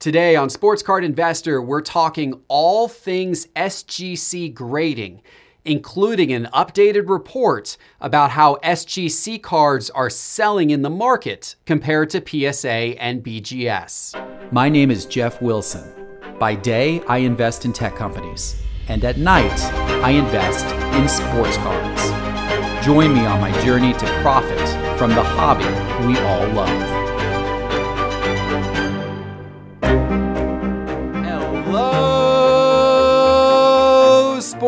Today on Sports Card Investor, we're talking all things SGC grading, including an updated report about how SGC cards are selling in the market compared to PSA and BGS. My name is Jeff Wilson. By day, I invest in tech companies, and at night, I invest in sports cards. Join me on my journey to profit from the hobby we all love.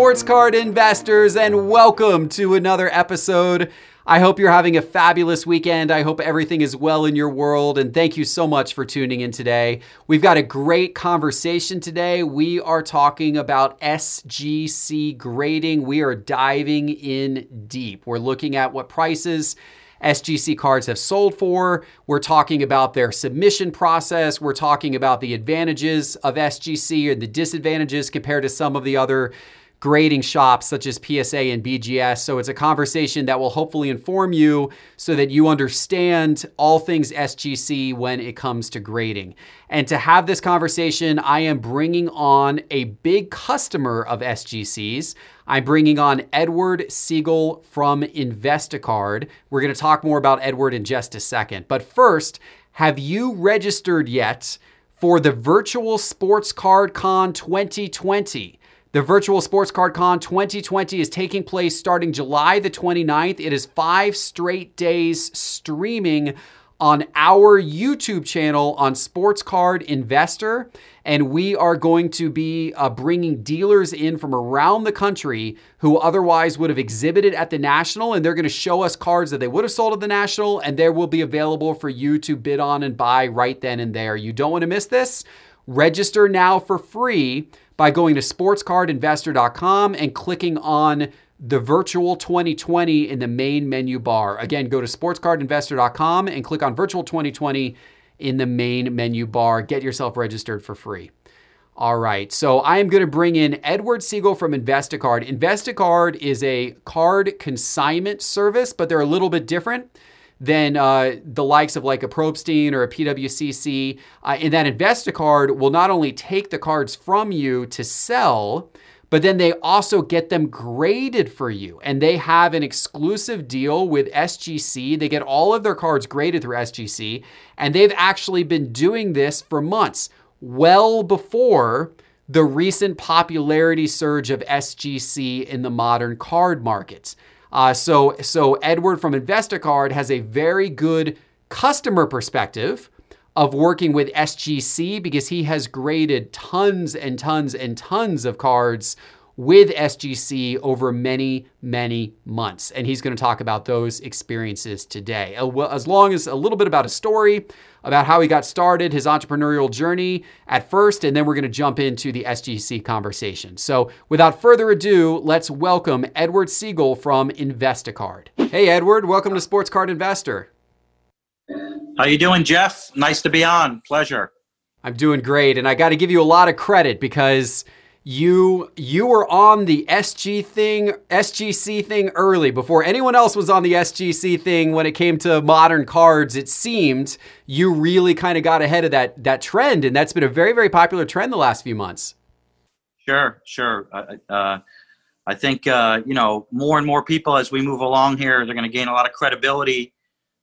Sports card investors, and welcome to another episode. I hope you're having a fabulous weekend. I hope everything is well in your world, and thank you so much for tuning in today. We've got a great conversation today. We are talking about SGC grading, we are diving in deep. We're looking at what prices. SGC cards have sold for. We're talking about their submission process. We're talking about the advantages of SGC and the disadvantages compared to some of the other grading shops such as PSA and BGS. So it's a conversation that will hopefully inform you so that you understand all things SGC when it comes to grading. And to have this conversation, I am bringing on a big customer of SGC's. I'm bringing on Edward Siegel from Investacard. We're going to talk more about Edward in just a second. But first, have you registered yet for the Virtual Sports Card Con 2020? The Virtual Sports Card Con 2020 is taking place starting July the 29th. It is five straight days streaming on our YouTube channel on Sports Card Investor. And we are going to be uh, bringing dealers in from around the country who otherwise would have exhibited at the National. And they're going to show us cards that they would have sold at the National. And they will be available for you to bid on and buy right then and there. You don't want to miss this. Register now for free by going to sportscardinvestor.com and clicking on the virtual 2020 in the main menu bar. Again, go to sportscardinvestor.com and click on virtual 2020 in the main menu bar. Get yourself registered for free. All right, so I am going to bring in Edward Siegel from Investacard. Investacard is a card consignment service, but they're a little bit different than uh, the likes of like a Probstein or a PWCC. Uh, and that Investacard will not only take the cards from you to sell, but then they also get them graded for you. And they have an exclusive deal with SGC. They get all of their cards graded through SGC. And they've actually been doing this for months, well before the recent popularity surge of SGC in the modern card markets. Uh, so, so Edward from Investacard has a very good customer perspective of working with SGC because he has graded tons and tons and tons of cards with SGC over many, many months. And he's going to talk about those experiences today, uh, as long as a little bit about a story about how he got started, his entrepreneurial journey at first, and then we're going to jump into the SGC conversation. So without further ado, let's welcome Edward Siegel from Investacard. Hey, Edward, welcome to Sports Card Investor. How you doing, Jeff? Nice to be on. Pleasure. I'm doing great, and I got to give you a lot of credit because – you you were on the SG thing, SGC thing early before anyone else was on the SGC thing when it came to modern cards. It seemed you really kind of got ahead of that that trend, and that's been a very very popular trend the last few months. Sure, sure. Uh, I think uh, you know more and more people as we move along here, they're going to gain a lot of credibility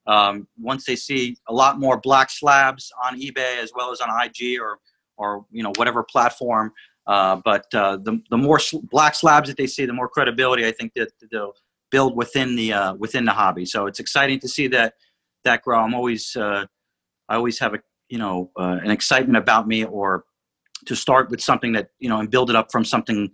um, once they see a lot more black slabs on eBay as well as on IG or or you know whatever platform uh, but uh, the, the more sl- black slabs that they see, the more credibility I think that they'll build within the uh, within the hobby. So it's exciting to see that that grow. I'm always uh, I always have a you know uh, an excitement about me or to start with something that you know and build it up from something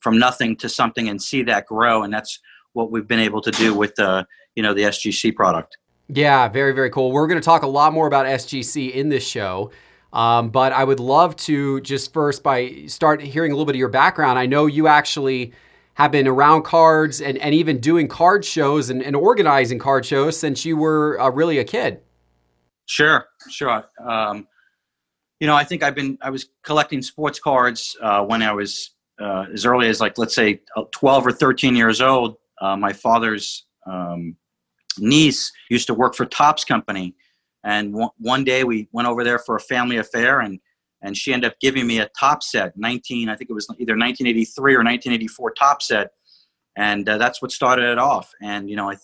from nothing to something and see that grow. And that's what we've been able to do with the you know the SGC product. Yeah, very very cool. We're going to talk a lot more about SGC in this show. Um, but I would love to just first by start hearing a little bit of your background. I know you actually have been around cards and, and even doing card shows and, and organizing card shows since you were uh, really a kid. Sure, sure. Um, you know, I think I've been I was collecting sports cards uh, when I was uh, as early as like let's say uh, 12 or 13 years old. Uh, my father's um, niece used to work for Topps Company and one, one day we went over there for a family affair and and she ended up giving me a Topps set 19 i think it was either 1983 or 1984 Topps set. And uh, that's what started it off. And you know i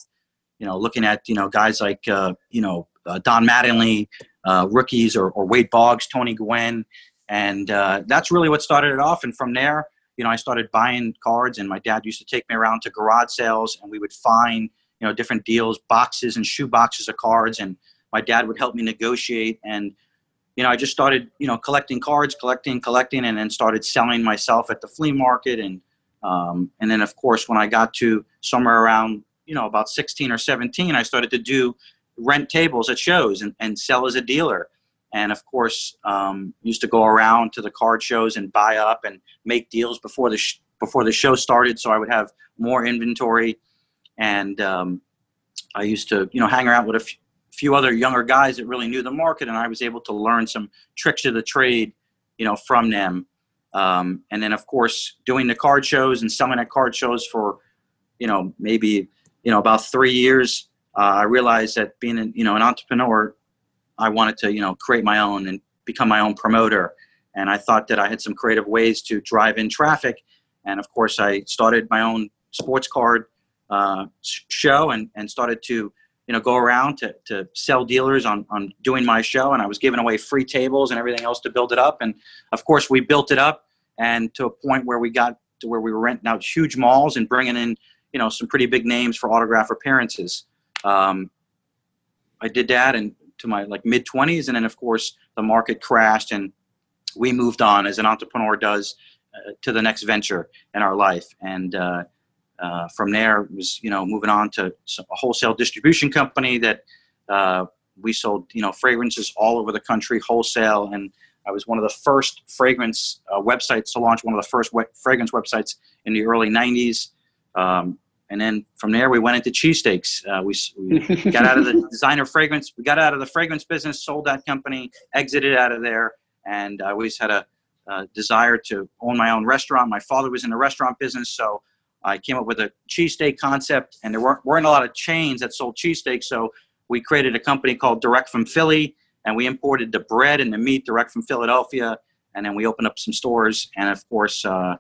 you know looking at you know guys like uh, you know uh, don mattingly uh, rookies or, or, wade boggs tony gwynn. And uh, that's really what started it off. And from there you know i started buying cards and my dad used to take me around to garage sales and we would find you know different deals boxes and shoe boxes of cards. And my dad would help me negotiate and you know, I just started, you know, collecting cards, collecting, collecting, and then started selling myself at the flea market. And, um, and then of course, when I got to somewhere around, you know, about 16 or 17, I started to do rent tables at shows and, and sell as a dealer. And of course, um, used to go around to the card shows and buy up and make deals before the, sh- before the show started. So I would have more inventory. And, um, I used to, you know, hang around with a few other younger guys that really knew the market, and I was able to learn some tricks of the trade, you know, from them. Um, and then, of course, doing the card shows and selling at card shows for, you know, maybe you know about three years. Uh, I realized that being, an, you know, an entrepreneur, I wanted to, you know, create my own and become my own promoter. And I thought that I had some creative ways to drive in traffic. And of course, I started my own sports card uh, show and, and started to you know go around to, to sell dealers on, on doing my show and i was giving away free tables and everything else to build it up. And of course we built it up and to a point where we got to where we were renting out huge malls and bringing in you know some pretty big names for autograph appearances. Um, i did that and to my like mid 20s and then of course the market crashed and we moved on as an entrepreneur does uh, to the next venture in our life. And uh, uh, from there was you know moving on to a wholesale distribution company that uh, we sold you know fragrances all over the country wholesale. And i was one of the first fragrance uh, websites to launch one of the first we- fragrance websites in the early 90s um, and then from there we went into cheesesteaks. Uh, we, we got out of the designer fragrance we got out of the fragrance business sold that company exited out of there. And i always had a, a desire to own my own restaurant. My father was in the restaurant business so I came up with a cheesesteak concept, and there weren't, weren't a lot of chains that sold cheesesteaks. So we created a company called Direct from Philly, and we imported the bread and the meat direct from Philadelphia. And then we opened up some stores, and of course, uh,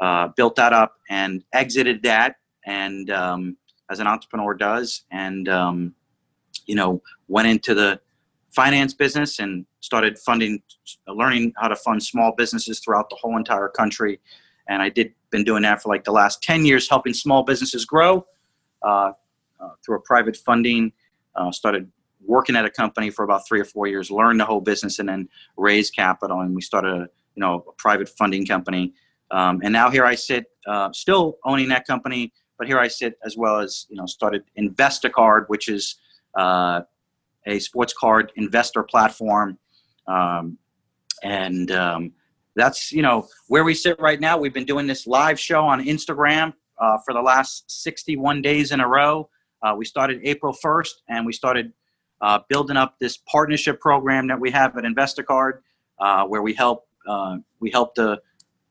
uh, built that up and exited that, and um, as an entrepreneur does, and um, you know, went into the finance business and started funding, learning how to fund small businesses throughout the whole entire country and I did been doing that for like the last 10 years, helping small businesses grow uh, uh, through a private funding. Uh, started working at a company for about three or four years, learned the whole business, and then raised capital, and we started a you know a private funding company. Um, and now here I sit, uh, still owning that company, but here I sit as well as you know started Investacard, which is uh, a sports card investor platform. Um, and um, that's you know where we sit right now. We've been doing this live show on Instagram uh, for the last 61 days in a row. Uh, we started April 1st, and we started uh, building up this partnership program that we have at Investacard, uh, where we help uh, we help the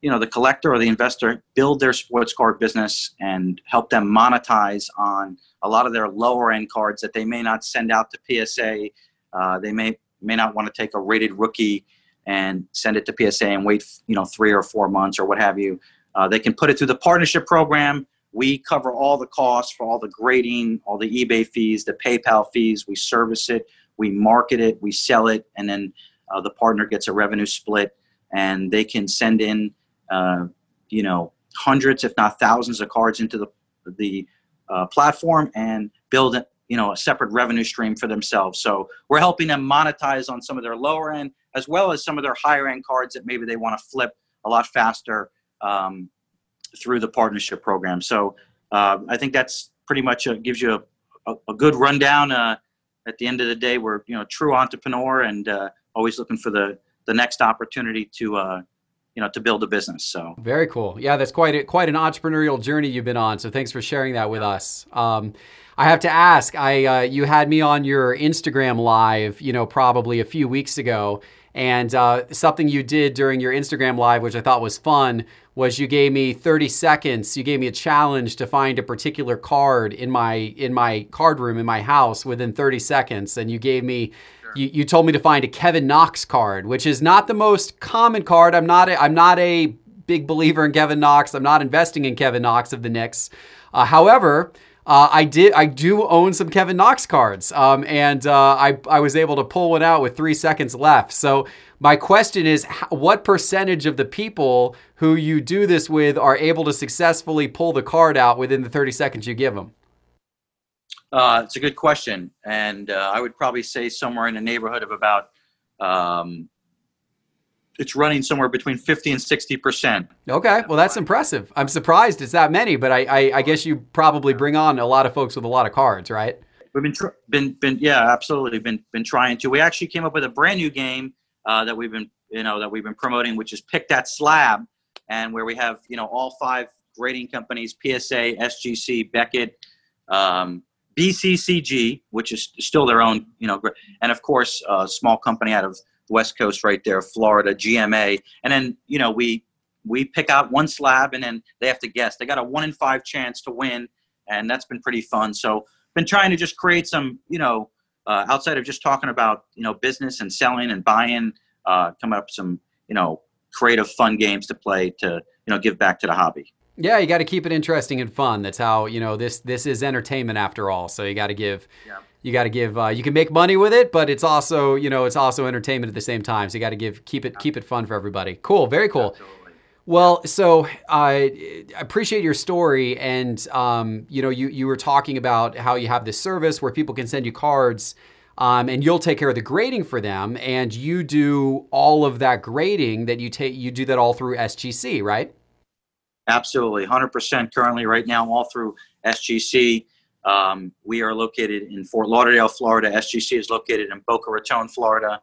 you know the collector or the investor build their sports card business and help them monetize on a lot of their lower end cards that they may not send out to PSA. Uh, they may may not want to take a rated rookie and send it to PSA and wait, you know, three or four months or what have you. Uh, they can put it through the partnership program. We cover all the costs for all the grading, all the eBay fees, the PayPal fees. We service it, we market it, we sell it, and then uh, the partner gets a revenue split. And they can send in, uh, you know, hundreds, if not thousands, of cards into the the uh, platform and build you know a separate revenue stream for themselves. So we're helping them monetize on some of their lower end as well as some of their higher end cards that maybe they want to flip a lot faster um, through the partnership program. So uh, I think that's pretty much a, gives you a, a, a good rundown. Uh, at the end of the day, we're you know true entrepreneur and uh, always looking for the the next opportunity to uh, you know to build a business. So very cool. Yeah, that's quite a, quite an entrepreneurial journey you've been on. So thanks for sharing that with us. Um, I have to ask. I uh, you had me on your Instagram live, you know, probably a few weeks ago, and uh, something you did during your Instagram live, which I thought was fun, was you gave me 30 seconds. You gave me a challenge to find a particular card in my in my card room in my house within 30 seconds, and you gave me you, you told me to find a Kevin Knox card, which is not the most common card. I'm not a, I'm not a big believer in Kevin Knox. I'm not investing in Kevin Knox of the Knicks. Uh, however, uh, I did. I do own some Kevin Knox cards, um, and uh, I I was able to pull one out with three seconds left. So my question is, what percentage of the people who you do this with are able to successfully pull the card out within the 30 seconds you give them? Uh, it's a good question, and uh, I would probably say somewhere in the neighborhood of about um, it's running somewhere between 50 and 60 percent. Okay, well that's impressive. I'm surprised it's that many, but I, I, I, guess you probably bring on a lot of folks with a lot of cards, right? We've been, tr- been, been, yeah, absolutely, been, been trying to. We actually came up with a brand new game uh, that we've been, you know, that we've been promoting, which is Pick That Slab, and where we have, you know, all five grading companies: PSA, SGC, Beckett, um, BCCG, which is still their own, you know, and of course, a small company out of West Coast right there, Florida, GMA, and then you know we we pick out one slab and then they have to guess. They got a one in five chance to win, and that's been pretty fun. So been trying to just create some you know uh, outside of just talking about you know business and selling and buying, uh, come up some you know creative fun games to play to you know give back to the hobby. Yeah, you got to keep it interesting and fun. That's how you know this this is entertainment after all. So you got to give. Yeah you got to give uh, you can make money with it but it's also you know it's also entertainment at the same time. So you got to give keep it keep it fun for everybody. Cool very cool. Absolutely. well so i appreciate your story and um, you know you you were talking about how you have this service where people can send you cards um, and you'll take care of the grading for them and you do all of that grading that you take you do that all through sgc right? Absolutely 100% currently right now all through sgc um, we are located in Fort Lauderdale, Florida. SGC is located in Boca Raton, Florida.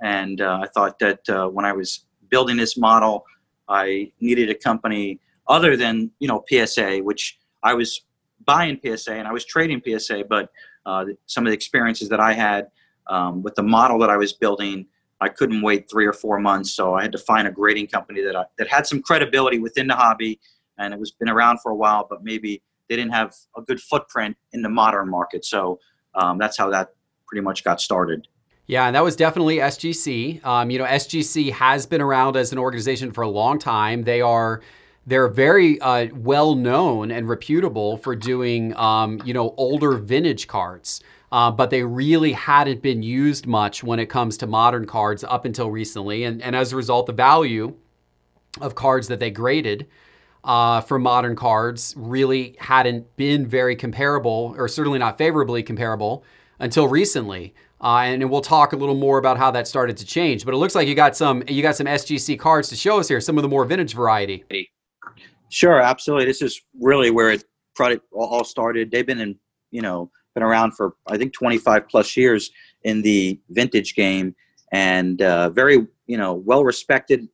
And uh, I thought that uh, when I was building this model, I needed a company other than you know PSA, which I was buying PSA and I was trading PSA, but uh, some of the experiences that I had um, with the model that I was building, I couldn't wait three or four months, so I had to find a grading company that I, that had some credibility within the hobby, and it was been around for a while, but maybe they didn't have a good footprint in the modern market. So um, that's how that pretty much got started. Yeah, and that was definitely SGC. Um, you know, SGC has been around as an organization for a long time. They are they're very uh, well known and reputable for doing um, you know older vintage cards. Uh, but they really hadn't been used much when it comes to modern cards up until recently. And, and as a result, the value of cards that they graded uh, for modern cards really hadn't been very comparable, or certainly not favorably comparable, until recently. Uh, and we'll talk a little more about how that started to change. But it looks like you got some you got some SGC cards to show us here, some of the more vintage variety. Sure, absolutely. This is really where it all started. They've been in you know been around for I think 25 plus years in the vintage game, and uh, very you know well respected.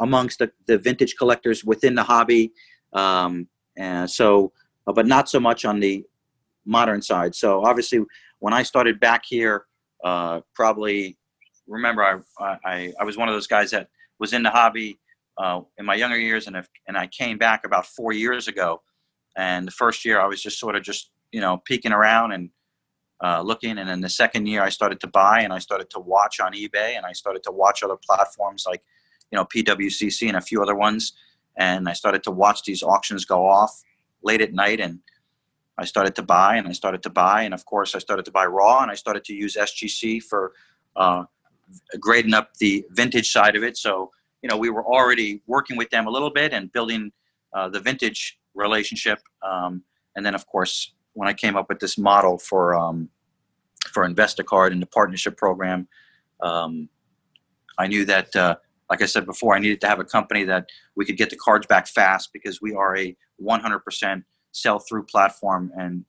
Amongst the, the vintage collectors within the hobby. Um, and so, but not so much on the modern side. So obviously, when I started back here, uh, probably remember I, I I was one of those guys that was in the hobby uh, in my younger years, and if, and I came back about four years ago. And the first year, I was just sort of just you know peeking around and uh, looking. And then the second year, I started to buy and I started to watch on eBay and I started to watch other platforms like you know PWCC and a few other ones, and I started to watch these auctions go off late at night, and I started to buy and I started to buy, and of course I started to buy raw, and I started to use SGC for uh, grading up the vintage side of it. So you know we were already working with them a little bit and building uh, the vintage relationship, um, and then of course when I came up with this model for um, for Investacard and the partnership program. Um, I knew that uh, like I said before, I needed to have a company that we could get the cards back fast because we are a 100% sell through platform and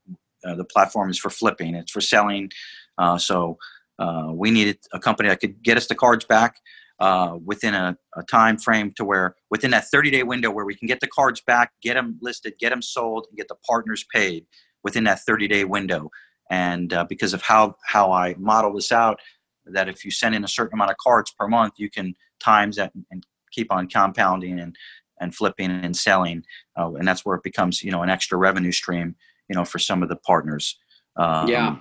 uh, the platform is for flipping, it's for selling. Uh, so uh, we needed a company that could get us the cards back uh, within a, a, time frame to where within that 30 day window where we can get the cards back, get them listed, get them sold, and get the partners paid within that 30 day window. And uh, because of how how I model this out, that if you send in a certain amount of cards per month, you can times that and keep on compounding and and flipping and selling, uh, and that's where it becomes you know an extra revenue stream you know for some of the partners. Um, yeah.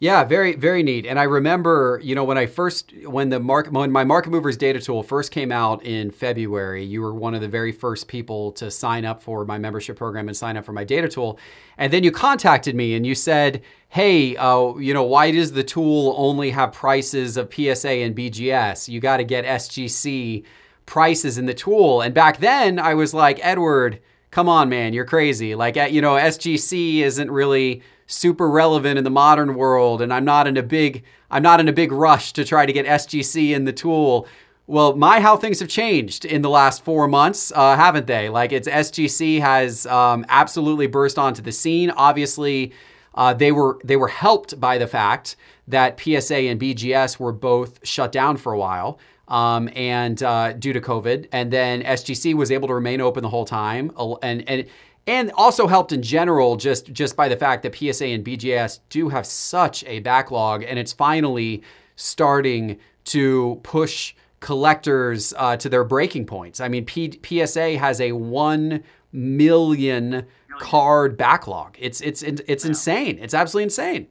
Yeah, very very neat. And I remember, you know, when I first when the market when my market movers data tool first came out in February, you were one of the very first people to sign up for my membership program and sign up for my data tool. And then you contacted me and you said, "Hey, uh, you know, why does the tool only have prices of PSA and BGS? You got to get SGC prices in the tool." And back then, I was like, "Edward, come on, man, you're crazy. Like, you know, SGC isn't really super relevant in the modern world and I'm not in a big I'm not in a big rush to try to get SGC in the tool. Well, my how things have changed in the last four months, uh, haven't they? Like it's SGC has um, absolutely burst onto the scene. Obviously, uh, they were they were helped by the fact that PSA and BGS were both shut down for a while. Um, and uh, due to COVID, and then SGC was able to remain open the whole time, and and and also helped in general just just by the fact that PSA and BGS do have such a backlog, and it's finally starting to push collectors uh, to their breaking points. I mean, P- PSA has a one million card backlog. It's it's it's insane. It's absolutely insane.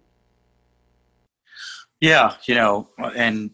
Yeah, you know, and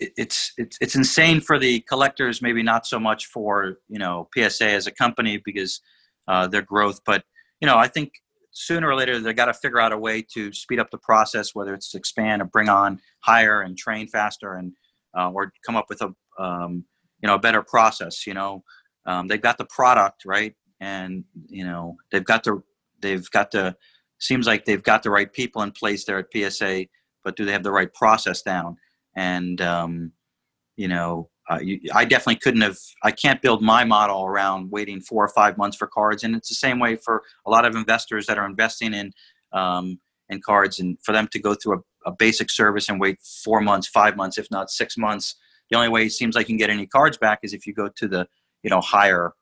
it's it's it's insane for the collectors. Maybe not so much for you know PSA as a company because uh, their growth. But you know, I think sooner or later they got to figure out a way to speed up the process, whether it's expand or bring on, hire and train faster, and uh, or come up with a um, you know a better process. You know, um, they've got the product right, and you know they've got the they've got the seems like they've got the right people in place there at PSA, but do they have the right process down? And um, you know, uh, you, I definitely couldn't have. I can't build my model around waiting four or five months for cards, and it's the same way for a lot of investors that are investing in um, in cards, and for them to go through a, a, basic service and wait four months, five months, if not six months. The only way it seems like you can get any cards back is if you go to the you know higher,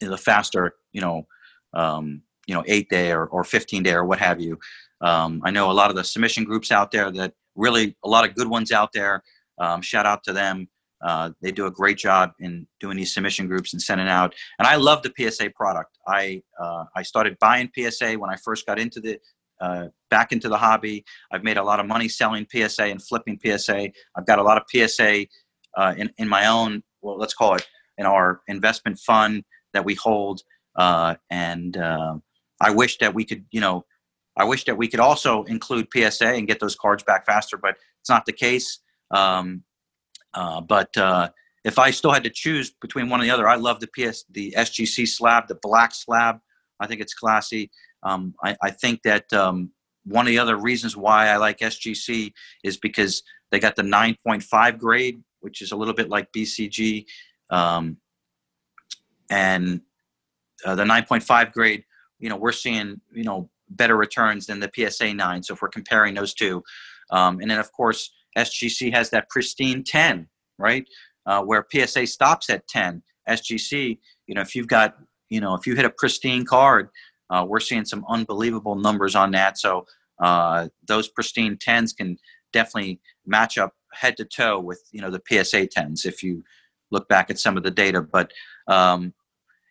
you know, the faster, you know, um, you know, eight day or, or 15 day or what have you. Um, I know a lot of the submission groups out there that really a lot of good ones out there. Um, shout out to them. Uh, they do a great job in doing these submission groups and sending out. And I love the PSA product. I uh, I started buying PSA when I first got into the uh, back into the hobby. I've made a lot of money selling PSA and flipping PSA. I've got a lot of PSA uh, in in my own. Well, let's call it in our investment fund that we hold. Uh, and uh, I wish that we could, you know, I wish that we could also include PSA and get those cards back faster, but it's not the case. Um, uh, but uh, if I still had to choose between one or the other, I love the PS, the SGC slab, the black slab. I think it's classy. Um, I, I, think that um, one of the other reasons why I like SGC is because they got the 9.5 grade, which is a little bit like BCG, um, and uh, the 9.5 grade. You know, we're seeing you know better returns than the PSA 9. So if we're comparing those two, um, and then of course SGC has that pristine 10, right? Uh, where PSA stops at 10. SGC, you know, if you've got, you know, if you hit a pristine card, uh, we're seeing some unbelievable numbers on that. So uh, those pristine 10s can definitely match up head to toe with, you know, the PSA 10s if you look back at some of the data. But, um,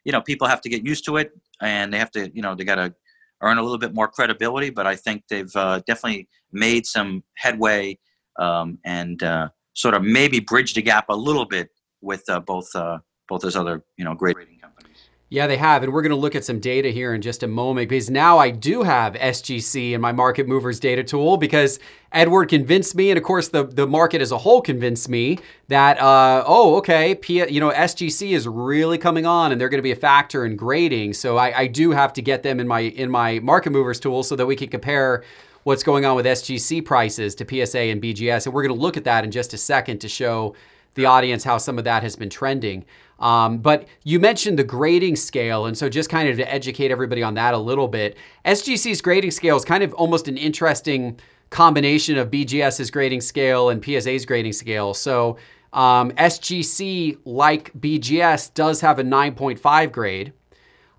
you know, people have to get used to it and they have to, you know, they got to earn a little bit more credibility. But I think they've uh, definitely made some headway um, and uh, sort of maybe bridge the gap a little bit with uh, both uh, both those other you know great rating companies. Yeah, they have, and we're going to look at some data here in just a moment because now I do have SGC in my market movers data tool because Edward convinced me, and of course the the market as a whole convinced me that uh, oh okay, P, you know SGC is really coming on, and they're going to be a factor in grading. So I, I do have to get them in my in my market movers tool so that we can compare what's going on with SGC prices to PSA and BGS. And we're going to look at that in just a second to show the audience how some of that has been trending. Um, but you mentioned the grading scale, and so just kind of to educate everybody on that a little bit, SGC's grading scale is kind of almost an interesting combination of BGS's grading scale and PSA's grading scale. So um, SGC, like BGS, does have a 9.5 grade.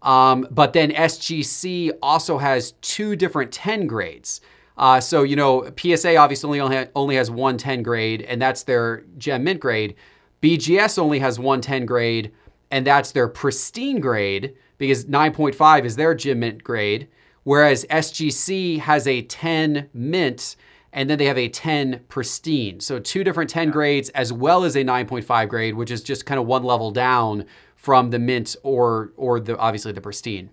Um, but then SGC also has two different 10 grades. Uh, so, you know, PSA obviously only, ha- only has one 10 grade, and that's their gem mint grade. BGS only has one 10 grade, and that's their pristine grade because 9.5 is their gem mint grade. whereas SGC has a 10 mint and then they have a 10 pristine. So two different 10 grades as well as a 9.5 grade, which is just kind of one level down from the mint or or the obviously the pristine.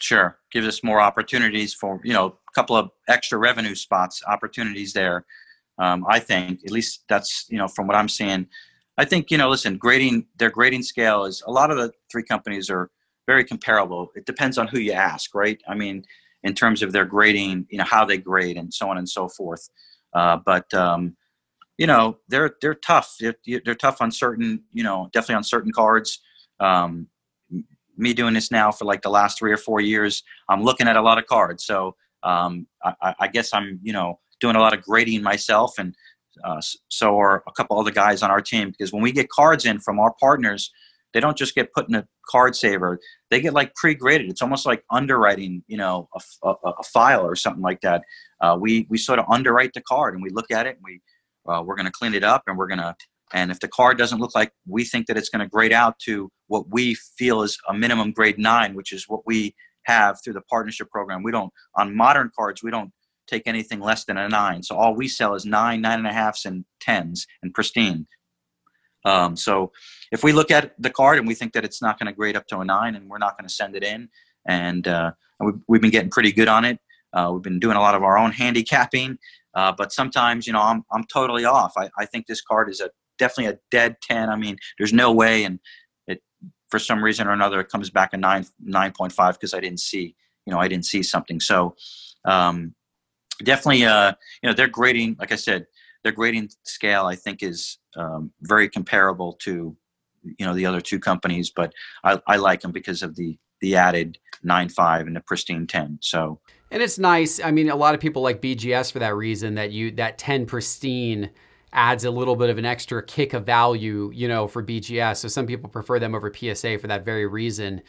Sure, gives us more opportunities for you know couple of extra revenue spots, opportunities there. Um, I think at least that's you know from what I'm seeing. I think you know listen, grading their grading scale is a lot of the three companies are very comparable. It depends on who you ask, right? I mean, in terms of their grading, you know, how they grade and so on and so forth. Uh, but um, you know, they're they're tough. They're, they're, tough on certain, you know, definitely on certain cards. Um, me doing this now for like the last three or four years, I'm looking at a lot of cards. So um, I, I, guess I'm, you know, doing a lot of grading myself, and uh, so are a couple other guys on our team. Because when we get cards in from our partners, they don't just get put in a card saver they get like pre-graded it's almost like underwriting you know a, a, a file or something like that uh, we we sort of underwrite the card and we look at it and we uh, we're going to clean it up and we're going to and if the card doesn't look like we think that it's going to grade out to what we feel is a minimum grade nine which is what we have through the partnership program we don't on modern cards we don't take anything less than a nine so all we sell is nine nine and a halfs and tens and pristine um, so if we look at the card and we think that it's not going to grade up to a nine and we're not going to send it in, and, uh, we've, we've, been getting pretty good on it. Uh, we've been doing a lot of our own handicapping, uh, but sometimes you know I'm I'm totally off. I, I think this card is a definitely a dead ten. I mean, there's no way, and for some reason or another it comes back a nine nine point five because I didn't see you know I didn't see something. So um, definitely, uh, you know, they're grading. Like I said, their grading scale I think is um, very comparable to you know the other two companies, but I, I like them because of the the added nine five and the pristine ten. So and it's nice. I mean, a lot of people like BGS for that reason that you that ten pristine adds a little bit of an extra kick of value, you know, for BGS. So some people prefer them over PSA for that very reason.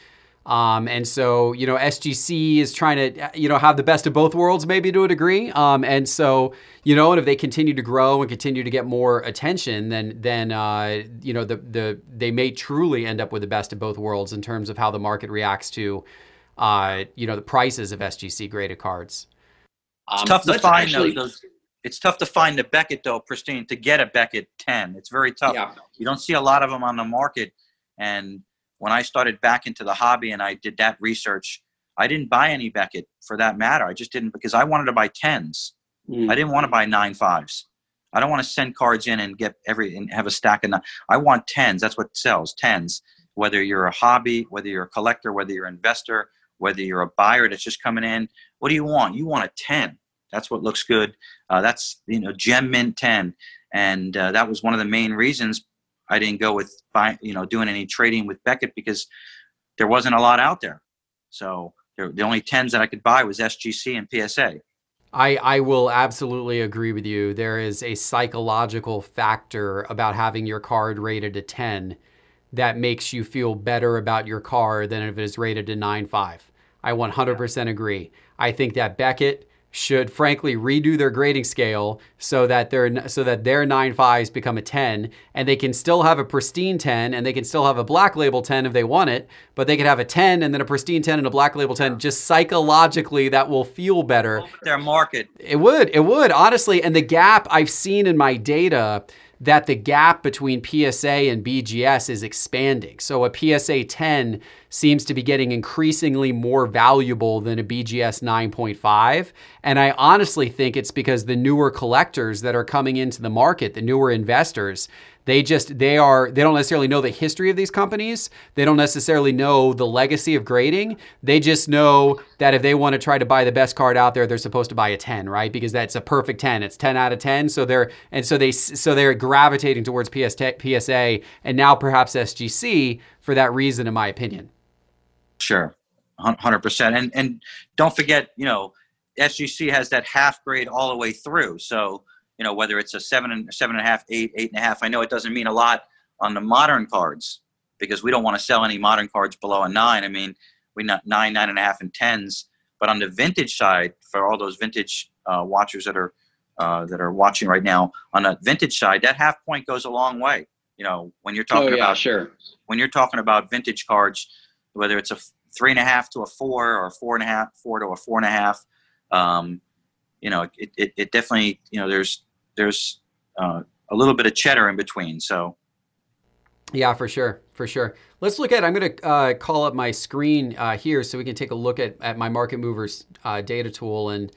Um, and so, you know, SGC is trying to, you know, have the best of both worlds, maybe to a degree. Um, and so, you know, and if they continue to grow and continue to get more attention, then, then, uh, you know, the, the, they may truly end up with the best of both worlds in terms of how the market reacts to, uh, you know, the prices of SGC graded cards. It's um, tough to find actually... those. It's tough to find a Beckett though, pristine, to get a Beckett 10. It's very tough. Yeah. You don't see a lot of them on the market. And when I started back into the hobby and I did that research, I didn't buy any Beckett for that matter. I just didn't because I wanted to buy tens. Mm. I didn't want to buy nine fives. I don't want to send cards in and get every and have a stack of nine. I want tens. That's what sells tens. Whether you're a hobby, whether you're a collector, whether you're an investor, whether you're a buyer that's just coming in, what do you want? You want a ten. That's what looks good. Uh, that's you know gem mint ten, and uh, that was one of the main reasons I didn't go with you know doing any trading with Beckett because there wasn't a lot out there. So there, the only tens that I could buy was SGC and PSA. I, I will absolutely agree with you. There is a psychological factor about having your card rated a 10 that makes you feel better about your card than if it is rated a 9.5. I 100% agree. I think that Beckett should frankly redo their grading scale so that their so that their nine fives become a 10 and they can still have a pristine 10 and they can still have a black label 10 if they want it but they could have a 10 and then a pristine 10 and a black label 10 just psychologically that will feel better. Their market. It would it would honestly and the gap i've seen in my data that the gap between PSA and BGS is expanding. So a PSA 10 seems to be getting increasingly more valuable than a BGS 9.5. And I honestly think it's because the newer collectors that are coming into the market, the newer investors, they just they are they don't necessarily know the history of these companies. They don't necessarily know the legacy of grading. They just know that if they want to try to buy the best card out there, they're supposed to buy a 10, right? Because that's a perfect 10. It's 10 out of 10. So they're and so they so they're gravitating towards PS, PSA and now perhaps SGC for that reason, in my opinion. Sure, hundred percent. And and don't forget, you know, SGC has that half grade all the way through. So you know, whether it's a seven and seven and a half, eight, eight and a half. I know it doesn't mean a lot on the modern cards because we don't want to sell any modern cards below a nine. I mean, we not nine, nine and a half, and tens. But on the vintage side, for all those vintage uh, watchers that are uh, that are watching right now, on the vintage side, that half point goes a long way. You know, when you're talking oh, yeah, about sure. when you're talking about vintage cards, whether it's a three and a half to a four or four and a half, four to a four and a half. Um, you know, it, it, it, definitely, you know, there's, there's uh, a little bit of cheddar in between. So, yeah, for sure, for sure. Let's look at. I'm going to uh, call up my screen uh, here so we can take a look at, at my market movers uh, data tool, and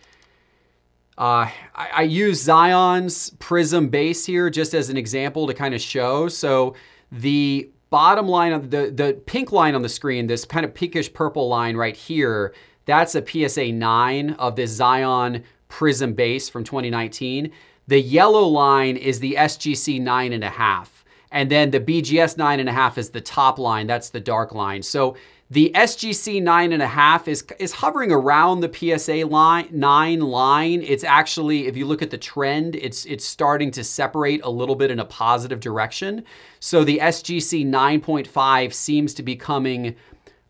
uh, I, I, use Zion's Prizm base here just as an example to kind of show. So the bottom line of the the pink line on the screen, this kind of pinkish purple line right here, that's a PSA nine of this Zion Prizm base from 2019. The yellow line is the SGC nine and a half. And then the BGS 9.5 is the top line. That's the dark line. So the SGC 9.5 is, is hovering around the PSA line, 9 line. It's actually, if you look at the trend, it's, it's starting to separate a little bit in a positive direction. So the SGC 9.5 seems to be coming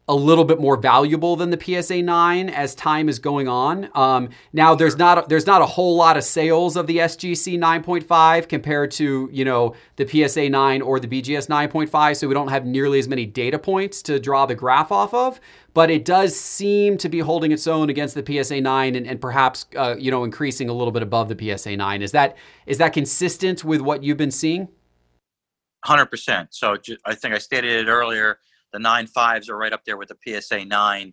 a little bit more valuable than the PSA 9 as time is going on. Um, now there's not a, there's not a whole lot of sales of the SGC 9.5 compared to you know the PSA 9 or the BGS 9.5, so we don't have nearly as many data points to draw the graph off of. But it does seem to be holding its own against the PSA 9 and, and perhaps uh, you know increasing a little bit above the PSA 9. Is that is that consistent with what you've been seeing? Hundred percent. So I think I stated it earlier the nine fives are right up there with the PSA nine,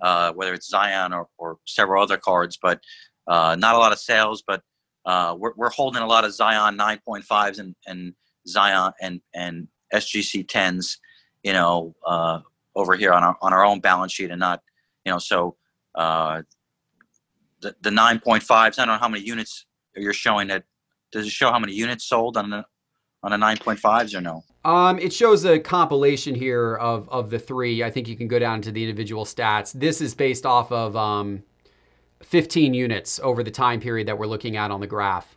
uh, whether it's Zion or, or several other cards. But uh, not a lot of sales, but uh, we're, we're holding a lot of Zion 9.5s and, and Zion and, and SGC 10s, you know, uh, over here on our, on our own balance sheet and not, you know, so uh, the, the 9.5s, I don't know how many units you're showing that. Does it show how many units sold on the on the 9.5s or no? Um, it shows a compilation here of of the three. I think you can go down to the individual stats. This is based off of um, 15 units over the time period that we're looking at on the graph.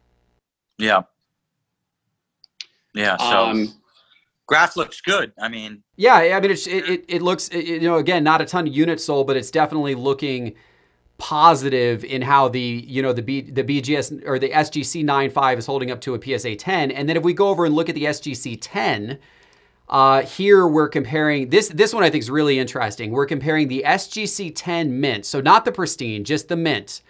Yeah. Yeah. So. Um, graph looks good. I mean, yeah, I mean, it, it, it looks, it, you know, again, not a ton of units sold, but it's definitely looking positive in how the you know the B, the BGS or the SGC 95 is holding up to a PSA 10. And then if we go over and look at the SGC 10, uh, here we're comparing this. This one I think is really interesting. We're comparing the SGC 10 mint, so not the pristine, just the mint,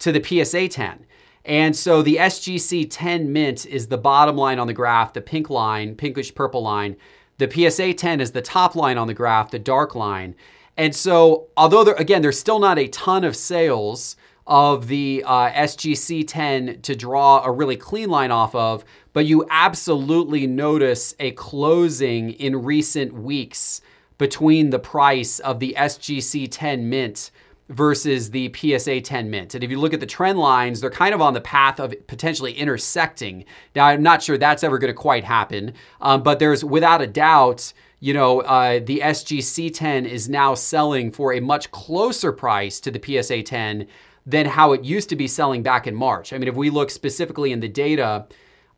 to the PSA 10. And so the SGC 10 mint is the bottom line on the graph, the pink line, pinkish purple line. The PSA 10 is the top line on the graph, the dark line. And so, although there, again, there's still not a ton of sales of the uh, SGC 10 to draw a really clean line off of, but you absolutely notice a closing in recent weeks between the price of the SGC 10 mint versus the PSA 10 mint. And if you look at the trend lines, they're kind of on the path of potentially intersecting. Now, I'm not sure that's ever going to quite happen, um, but there's without a doubt you know, uh, the SGC 10 is now selling for a much closer price to the PSA 10 than how it used to be selling back in March. I mean, if we look specifically in the data,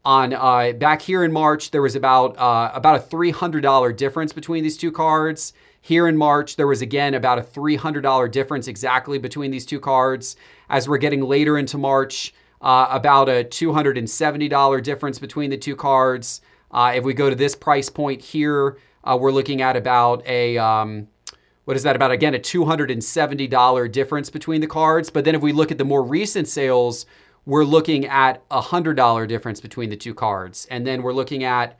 on uh, back here in March, there was about uh, about a three hundred dollar difference between these two cards. Here in March, there was again about a three hundred dollar difference exactly between these two cards. As we're getting later into March, uh, about a two hundred and seventy dollar difference between the two cards. Uh, if we go to this price point here, uh, we're looking at about a um, what is that? About again a $270 difference between the cards. But then if we look at the more recent sales we're looking at a $100 difference between the two cards. And then we're looking at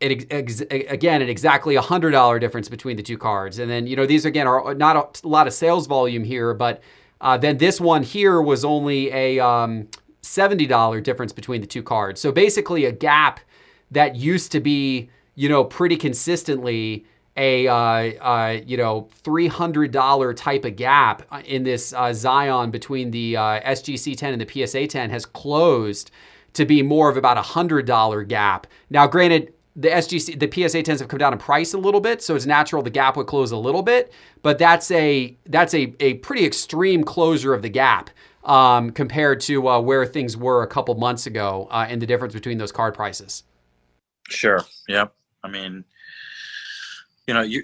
it ex- again at exactly a $100 difference between the two cards. And then you know these again are not a lot of sales volume here but uh, then this one here was only a um, $70 difference between the two cards. So basically a gap that used to be you know, pretty consistently a uh, uh, you know three hundred dollar type of gap in this uh, Zion between the uh, SGC 10 and the PSA 10 has closed to be more of about a hundred dollar gap. Now, granted, the SGC the PSA 10s have come down in price a little bit, so it's natural the gap would close a little bit, but that's a that's a a pretty extreme closure of the gap. Um, compared to uh, where things were a couple months ago, uh, and the difference between those card prices. Sure. Yep. I mean, you know, you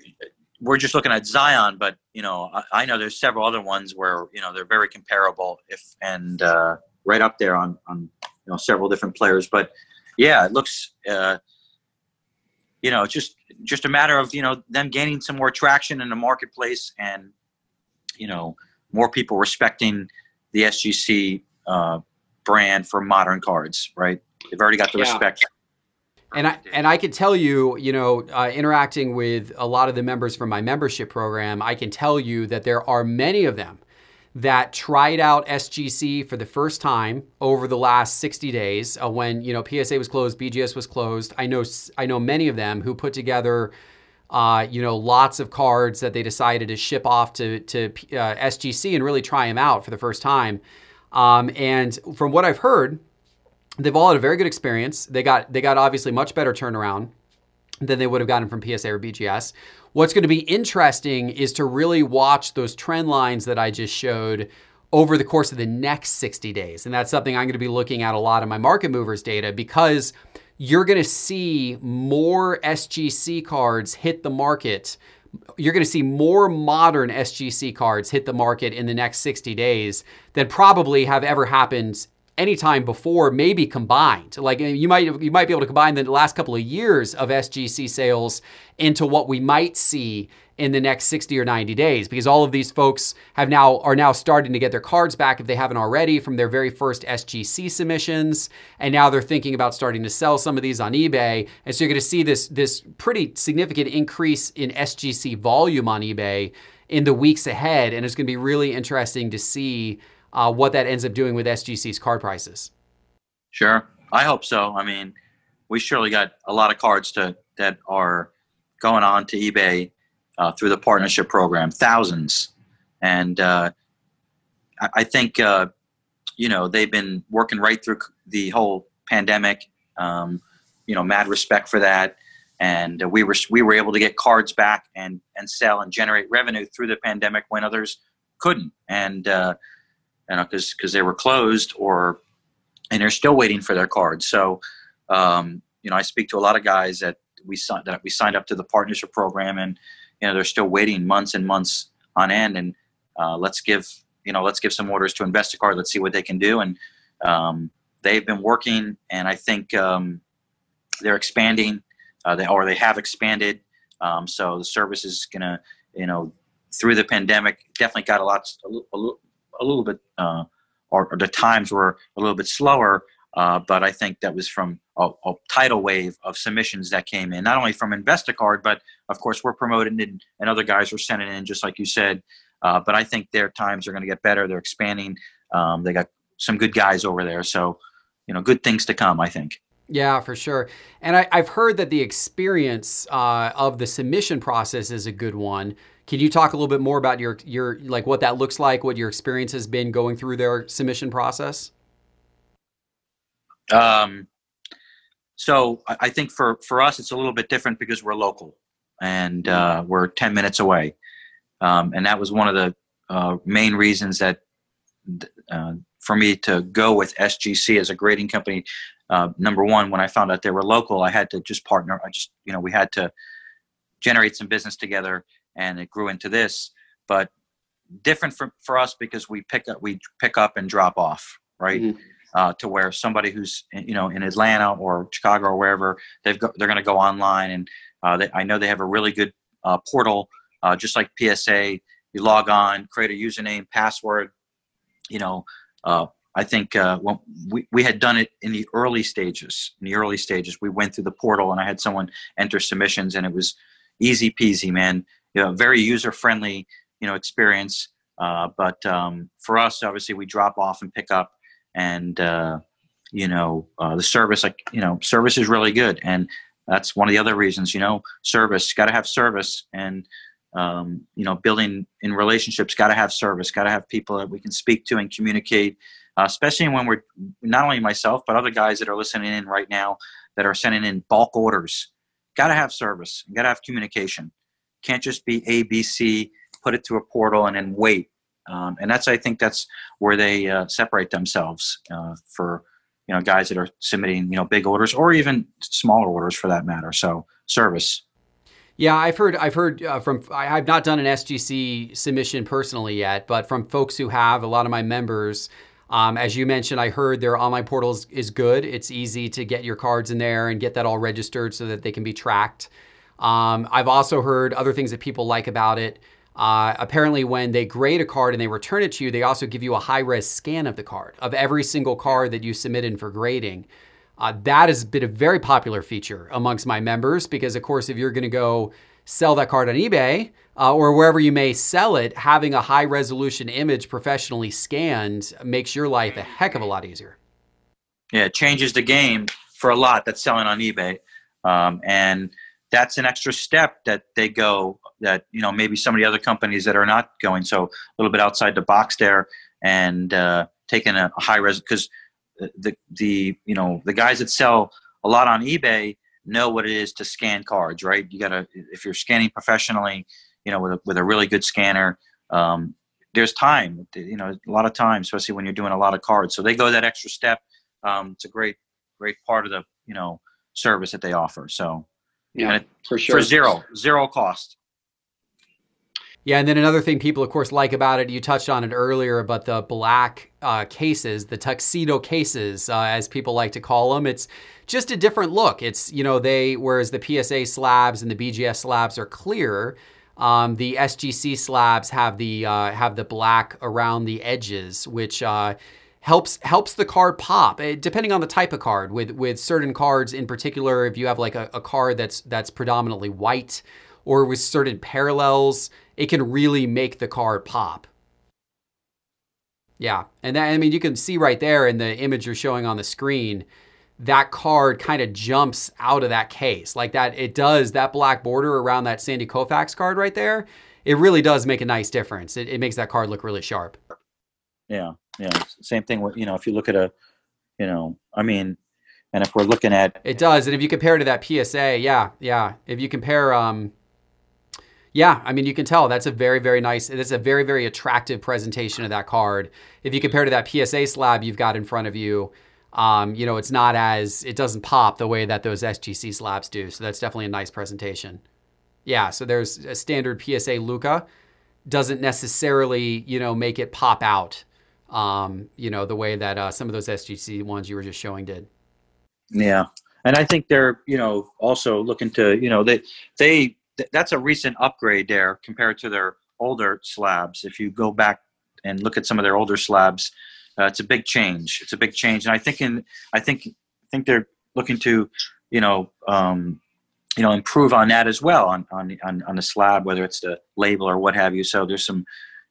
we're just looking at Zion, but you know, I, I, know there's several other ones where you know they're very comparable, if and uh, right up there on on you know several different players. But yeah, it looks uh, you know, just just a matter of you know them gaining some more traction in the marketplace and you know more people respecting the SGC uh, brand for modern cards. Right? They've already got the yeah. respect. And I and I can tell you, you know, uh, interacting with a lot of the members from my membership program, I can tell you that there are many of them that tried out SGC for the first time over the last 60 days uh, when you know PSA was closed, BGS was closed. I know I know many of them who put together uh, you know lots of cards that they decided to ship off to to uh, SGC and really try them out for the first time. Um, and from what I've heard, they've all had a very good experience. They got they got obviously much better turnaround than they would have gotten from PSA or BGS. What's going to be interesting is to really watch those trend lines that I just showed over the course of the next 60 days. And that's something I'm going to be looking at a lot in my market movers data because you're going to see more SGC cards hit the market. You're going to see more modern SGC cards hit the market in the next 60 days than probably have ever happened anytime before, maybe combined. Like eh, you might you might be able to combine the last couple of years of SGC sales into what we might see in the next 60 or 90 days because all of these folks have now are now starting to get their cards back if they haven't already from their very first SGC submissions. And now they're thinking about starting to sell some of these on eBay. And so you're going to see this this pretty significant increase in SGC volume on eBay in the weeks ahead. And it's going to be really interesting to see uh, what that ends up doing with SGC's card prices. Sure, I hope so. I mean, we surely got a lot of cards to that are going on to eBay uh, through the partnership program, thousands, and uh, I, I, think uh, you know they've been working right through the whole pandemic. Um, you know, mad respect for that, and we were we were able to get cards back and and sell and generate revenue through the pandemic when others couldn't, and uh, you know, because because they were closed or and they're still waiting for their cards. So, um, you know, I speak to a lot of guys that we signed that we signed up to the partnership program, and you know, they're still waiting months and months on end. And uh, let's give you know, let's give some orders to Investacard. Let's see what they can do. And um, they've been working, and I think um, they're expanding. Uh, they or they have expanded. Um, so the service is gonna, you know, through the pandemic, definitely got a lot, a, little, a little bit, uh, or, or, the times were a little bit slower. Uh, but I think that was from a, a, tidal wave of submissions that came in, not only from Investacard, but of course we're promoting it, and other guys are sending in, just like you said. Uh, but I think their times are going to get better. They're expanding. Um, they got some good guys over there, so you know, good things to come. I think. Yeah, for sure. And I, have heard that the experience uh, of the submission process is a good one. Can you talk a little bit more about your your like what that looks like, what your experience has been going through their submission process? Um, so I think for for us it's a little bit different because we're local and uh, we're ten minutes away, um, and that was one of the uh, main reasons that uh, for me to go with SGC as a grading company. Uh, number one, when I found out they were local, I had to just partner. I just you know we had to generate some business together and it grew into this. But different for, for us because we pick up we pick up and drop off, right? Mm-hmm. Uh, to where somebody who's you know in Atlanta or Chicago or wherever they've go, they're going to go online and uh, they, I know they have a really good uh, portal uh, just like PSA. You log on, create a username, password. You know, uh, I think uh, well, we we had done it in the early stages. In the early stages, we went through the portal and I had someone enter submissions and it was easy peasy, man you know, very user friendly, you know, experience. Uh, but um, for us, obviously, we drop off and pick up, and uh, you know, uh, the service, like you know, service is really good, and that's one of the other reasons. You know, service got to have service, and um, you know, building in relationships got to have service, got to have people that we can speak to and communicate. Uh, especially when we're not only myself but other guys that are listening in right now that are sending in bulk orders. Got to have service, got to have communication can't just be A, B, C, put it to a portal and then wait. Um, and that's I think that's where they uh, separate themselves uh, for you know guys that are submitting you know big orders or even smaller orders for that matter. So service. Yeah, I've heard. I've heard uh, from. I, have not done an SGC submission personally yet, but from folks who have, a lot of my members Um, as you mentioned, I heard their online portal is, good. It's easy to get your cards in there and get that all registered so that they can be tracked. Um, I've also heard other things that people like about it. Uh, apparently, when they grade a card and they return it to you, they also give you a high res scan of the card, of every single card that you submit in for grading. Uh, that has been a very popular feature amongst my members because, of course, if you're going to go sell that card on eBay uh, or wherever you may sell it, having a high resolution image professionally scanned makes your life a heck of a lot easier. Yeah, it changes the game for a lot that's selling on eBay. Um, and that's an extra step that they go that you know maybe some of the other companies that are not going so a little bit outside the box there and uh, taking a, high res because the the you know the guys that sell a lot on eBay know what it is to scan cards, right? You gotta if you're scanning professionally, you know, with a, with a really good scanner, um, there's time, you know, a lot of time, especially when you're doing a lot of cards. So they go that extra step. Um, it's a great great part of the you know service that they offer. So yeah, it, for sure. For zero, zero cost. Yeah, and then another thing people, of course, like about it, you touched on it earlier, but the black uh, cases, the tuxedo cases, uh, as people like to call them, it's just a different look. It's, you know, they, whereas the PSA slabs and the BGS slabs are clear, um, the SGC slabs have the uh, have the black around the edges, which uh, helps helps the card pop eh, depending on the type of card. With with certain cards in particular if you have like a, a, card that's that's predominantly white or with certain parallels it can really make the card pop. Yeah and that, i mean you can see right there in the image you're showing on the screen that card kind of jumps out of that case. Like that it does that black border around that sandy koufax card right there it really does make a nice difference. It, it makes that card look really sharp. Yeah yeah same thing with you know if you look at a you know i mean and if we're looking at it does and if you compare to that psa yeah yeah if you compare um yeah i mean you can tell that's a very very nice it's a very very attractive presentation of that card. If you compare to that psa slab you've got in front of you um, you know it's not as it doesn't pop the way that those sgc slabs do so that's definitely a nice presentation. Yeah so there's a standard psa luca doesn't necessarily you know make it pop out um, you know, the way that uh, some of those SGC ones you were just showing did. Yeah, and I think they're you know also looking to you know they they that's a recent upgrade there compared to their older slabs. If you go back and look at some of their older slabs, uh, it's a big change. It's a big change, and I think in I think I think they're looking to you know um, you know improve on that as well on on on, on the slab, whether it's the label or what have you. So there's some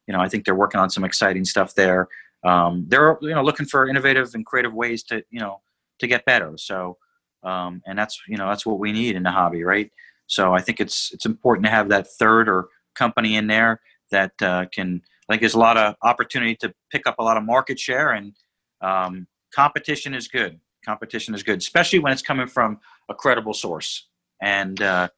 you know I think they're working on some exciting stuff there um, they're you know looking for innovative and creative ways to you know to get better. So um, and that's you know that's what we need in the hobby, right? So I think it's it's important to have that third or company in there that uh, can. Think there's a lot of opportunity to pick up a lot of market share, and um, competition is good. Competition is good, especially when it's coming from a credible source. And uh,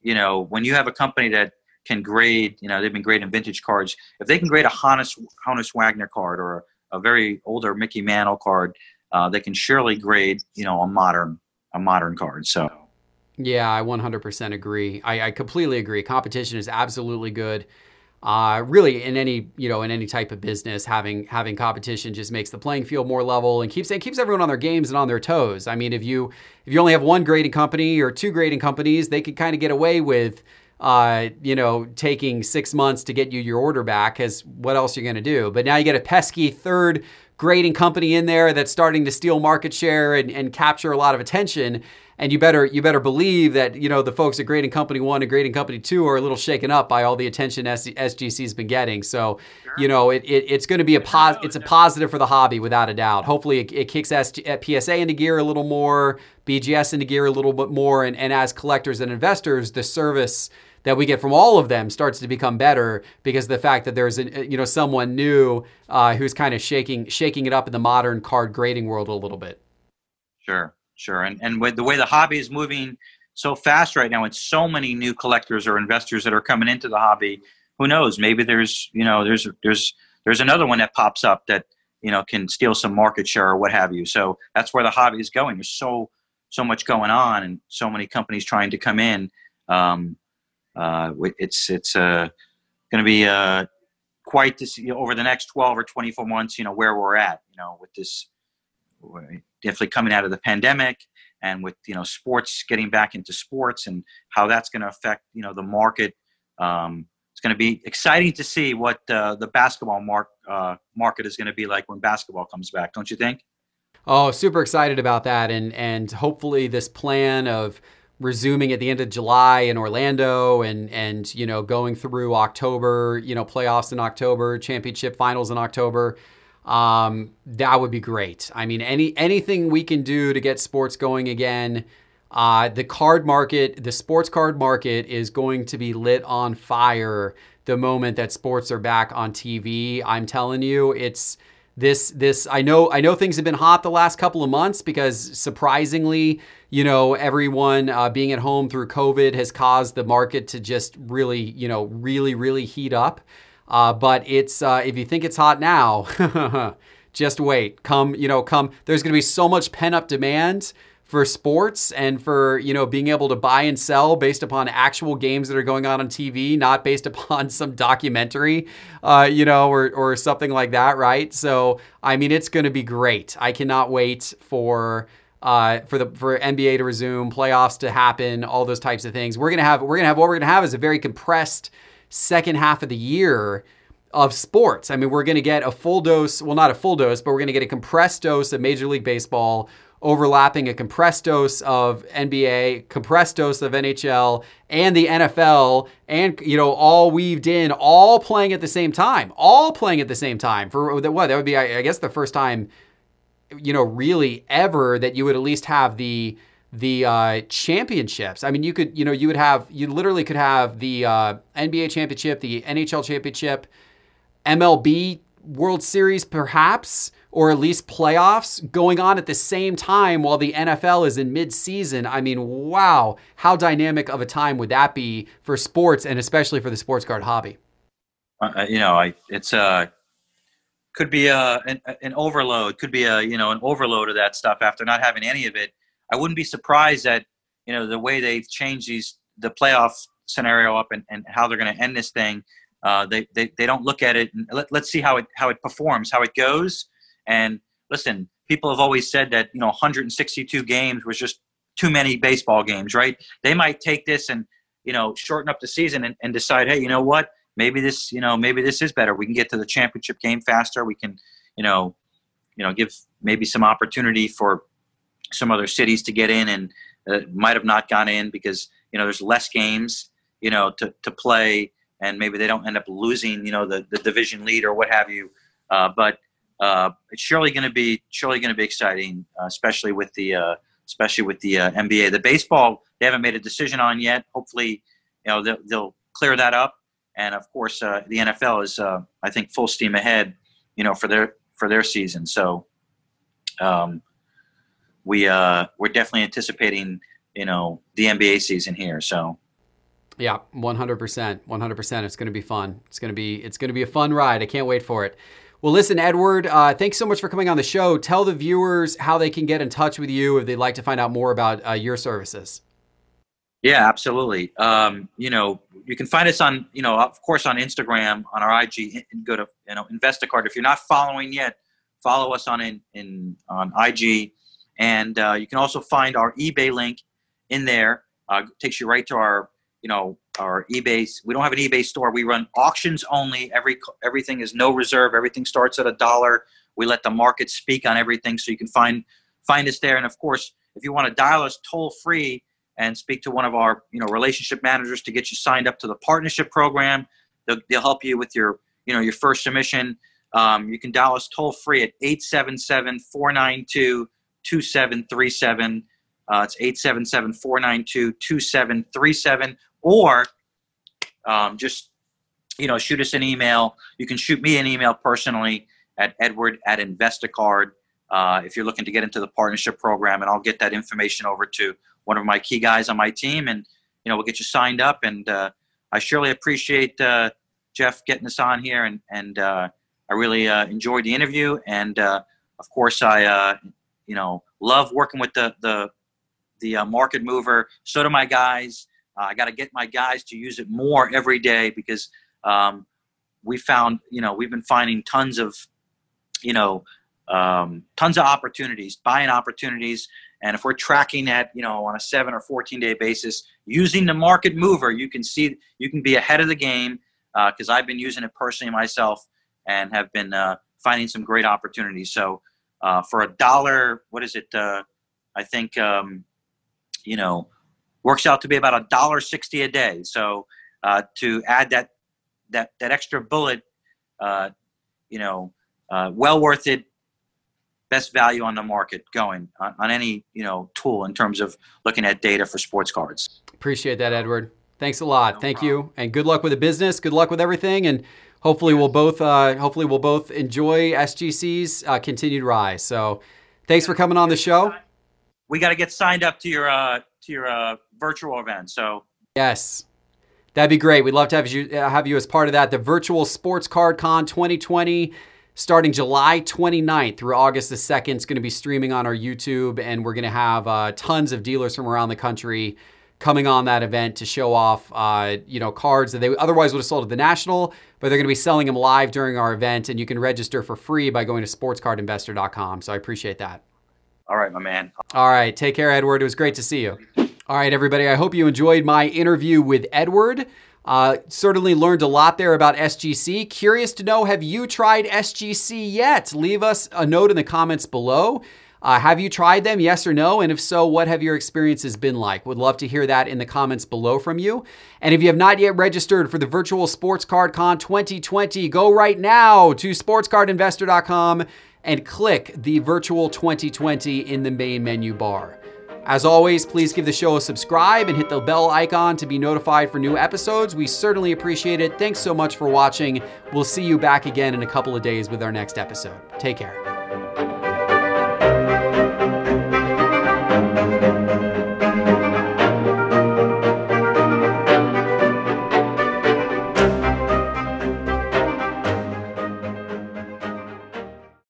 you know, when you have a company that can grade, you know, they've been grading vintage cards. If they can grade a Honus, Honus Wagner card or a, very older Mickey Mantle card, uh, they can surely grade, you know, a modern a modern card. So. Yeah, I 100% agree. I, I completely agree. Competition is absolutely good. Uh, really, in any you know in any type of business, having having competition just makes the playing field more level and keeps it keeps everyone on their games and on their toes. I mean, if you if you only have one grading company or two grading companies, they could kind of get away with uh, you know, taking six months to get you your order back because what else are you going to do? But now you get a pesky third grading company in there that's starting to steal market share and, and capture a lot of attention. And you better you better believe that you know the folks at Grading Company One and Grading Company Two are a little shaken up by all the attention SGC's been getting. So, you know, it, it it's going to be a pos- it's a positive for the hobby without a doubt. Hopefully, it, it kicks SG- PSA into gear a little more, BGS into gear a little bit more, and, and as collectors and investors, the service that we get from all of them starts to become better because of the fact that there's a, you know someone new uh, who's kind of shaking shaking it up in the modern card grading world a little bit. Sure, sure, and and with the way the hobby is moving so fast right now, and so many new collectors or investors that are coming into the hobby. Who knows? Maybe there's you know there's there's there's another one that pops up that you know can steal some market share or what have you. So that's where the hobby is going. There's so so much going on and so many companies trying to come in. Um, uh, it's it's uh, going to be uh, quite to see over the next 12 or 24 months, you know, where we're at, you know, with this definitely coming out of the pandemic and with, you know, sports getting back into sports and how that's going to affect, you know, the market. Um, it's going to be exciting to see what uh, the basketball mark, uh, market is going to be like when basketball comes back, don't you think? Oh, super excited about that. And, and hopefully this plan of, resuming at the end of July in Orlando and and you know going through October, you know playoffs in October, championship finals in October. Um, that would be great. I mean, any anything we can do to get sports going again. Uh, the card market, the sports card market, is going to be lit on fire the moment that sports are back on TV. I'm telling you, it's this this I know I know things have been hot the last couple of months because surprisingly, you know, everyone uh, being at home through COVID has caused the market to just really, you know, really really heat up. Uh, but it's uh, if you think it's hot now, just wait. Come, you know, come. There's going to be so much pent up demand for sports and for you know being able to buy and sell based upon actual games that are going on on TV, not based upon some documentary, uh, you know, or or something like that, right? So I mean, it's going to be great. I cannot wait for. Uh, for the for NBA to resume, playoffs to happen, all those types of things. We're gonna have we're gonna have what we're gonna have is a very compressed second half of the year of sports. I mean, we're to get a full dose, well, not a full dose, but we're to get a compressed dose of Major League Baseball overlapping a compressed dose of NBA, compressed dose of NHL, and the NFL, and you know, all weaved in, all playing at the same time, all playing at the same time. For what that would be, I guess, the first time, you know, really ever that you would at least have the the uh, championships. I mean, you could, you know, you would have, you literally could have the uh, NBA championship, the NHL championship, MLB World Series, perhaps or at least playoffs going on at the same time while the NFL is in mid-season. I mean, wow, how dynamic of a time would that be for sports and especially for the sports card hobby? Uh, uh you know, I it's uh could be a an, an overload, could be a you know an overload of that stuff after not having any of it. I wouldn't be surprised that you know the way they've changed these the playoff scenario up and, and how they're going to end this thing. Uh, they, they they don't look at it. And let, let's see how it how it performs, how it goes, and listen, people have always said that you know 162 games was just too many baseball games, right? They might take this and you know shorten up the season and, and decide, hey, you know what? Maybe this, you know, maybe this is better. We can get to the championship game faster. We can, you know, you know, give maybe some opportunity for some other cities to get in and uh, might have not gone in because you know there's less games, you know, to to play, and maybe they don't end up losing, you know, the the division lead or what have you. Uh, but uh, it's surely going to be surely going to be exciting, uh, especially with the uh, especially with the uh, NBA. The baseball they haven't made a decision on yet. Hopefully, you know they'll, they'll clear that up. And of course, uh, the NFL is I think full steam ahead. You know for their for their season. So um, we we're definitely anticipating you know the NBA season here. So. Yeah, 100%. 100%. It's going to be fun. It's going to be it's going to be a fun ride. I can't wait for it. Well, listen, Edward, uh, thanks so much for coming on the show. Tell the viewers how they can get in touch with you if they'd like to find out more about uh, your services. Yeah, absolutely. Um, you know, you can find us on, you know, of course, on Instagram, on our IG. And go to, you know, Investacard. If you're not following yet, follow us on in, in on IG, and uh, you can also find our eBay link in there. Uh, takes you right to our you know our ebay we don't have an ebay store. We run auctions only. Every everything is no reserve. Everything starts at a dollar. We let the market speak on everything so you can find find us there. And of course if you want to dial us toll free and speak to one of our you know relationship managers to get you signed up to the partnership program they'll, they'll help you with your you know your first submission. Um, you can dial us toll free at 877-492-2737 uh, it's 877-492-2737 or um, just you know shoot us an email. You can shoot me an email personally at edward at Investacard uh, if you're looking to get into the partnership program, and I'll get that information over to one of my key guys on my team, and you know we'll get you signed up. And uh, I surely appreciate uh, Jeff getting us on here, and and uh, I really uh, enjoyed the interview, and uh, of course I you know love working with the the the market mover. So do my guys. Uh, I got to get my guys to use it more every day because um, we found, you know, we've been finding tons of, you know, um, tons of opportunities, buying opportunities. And if we're tracking that, you know, on a seven or 14 day basis, using the market mover, you can see, you can be ahead of the game because uh, I've been using it personally myself and have been uh, finding some great opportunities. So uh, for a dollar, what is it? Uh, I think, um, you know, works out to be about a dollar sixty a day. So uh, to add that that that extra bullet, uh, you know, uh, well worth it. Best value on the market going on, on any you know tool in terms of looking at data for sports cards. Appreciate that, Edward. Thanks a lot. No Thank problem. you, and good luck with the business. Good luck with everything, and hopefully we'll both uh, hopefully we'll both enjoy SGC's uh, continued rise. So, thanks for coming on the show. We got to get signed up to your uh, to your uh, virtual event. So yes, that'd be great. We'd love to have you uh, have you as part of that. The virtual Sports Card Con 2020 starting July 29th through August the 2nd. It's going to be streaming on our YouTube, and we're going to have uh, tons of dealers from around the country coming on that event to show off, uh, you know, cards that they otherwise would have sold at the National, but they're going to be selling them live during our event, and you can register for free by going to sportscardinvestor.com. So I appreciate that. All right, my man. All right, take care, Edward. It was great to see you. All right, everybody. I hope you enjoyed my interview with Edward. Uh, certainly learned a lot there about SGC. Curious to know, have you tried SGC yet? Leave us a note in the comments below. Uh, have you tried them? Yes or no? And if so, what have your experiences been like? Would love to hear that in the comments below from you. And if you have not yet registered for the virtual Sports Card Con 2020, go right now to sportscardinvestor.com and click the virtual 2020 in the main menu bar. As always, please give the show a subscribe and hit the bell icon to be notified for new episodes. We certainly appreciate it. Thanks so much for watching. We'll see you back again in a couple of days with our next episode. Take care.